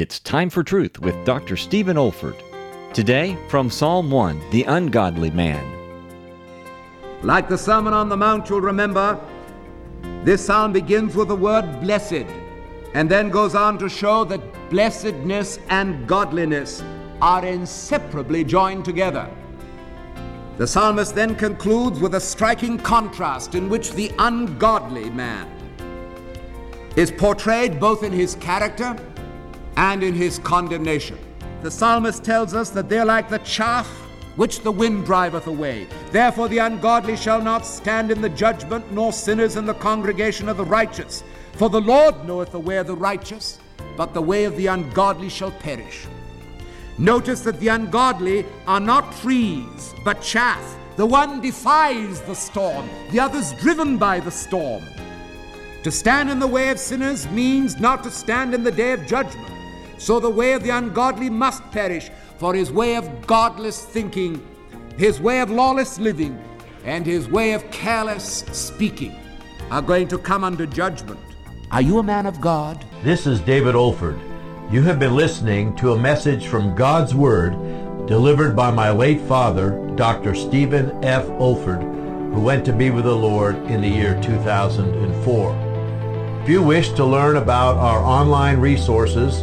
It's time for truth with Dr. Stephen Olford. Today, from Psalm 1, The Ungodly Man. Like the Sermon on the Mount, you'll remember, this psalm begins with the word blessed and then goes on to show that blessedness and godliness are inseparably joined together. The psalmist then concludes with a striking contrast in which the ungodly man is portrayed both in his character and in his condemnation. The psalmist tells us that they're like the chaff which the wind driveth away. Therefore, the ungodly shall not stand in the judgment, nor sinners in the congregation of the righteous. For the Lord knoweth the way of the righteous, but the way of the ungodly shall perish. Notice that the ungodly are not trees, but chaff. The one defies the storm, the other's driven by the storm. To stand in the way of sinners means not to stand in the day of judgment. So the way of the ungodly must perish, for his way of godless thinking, his way of lawless living, and his way of careless speaking are going to come under judgment. Are you a man of God? This is David Olford. You have been listening to a message from God's Word delivered by my late father, Dr. Stephen F. Olford, who went to be with the Lord in the year 2004. If you wish to learn about our online resources,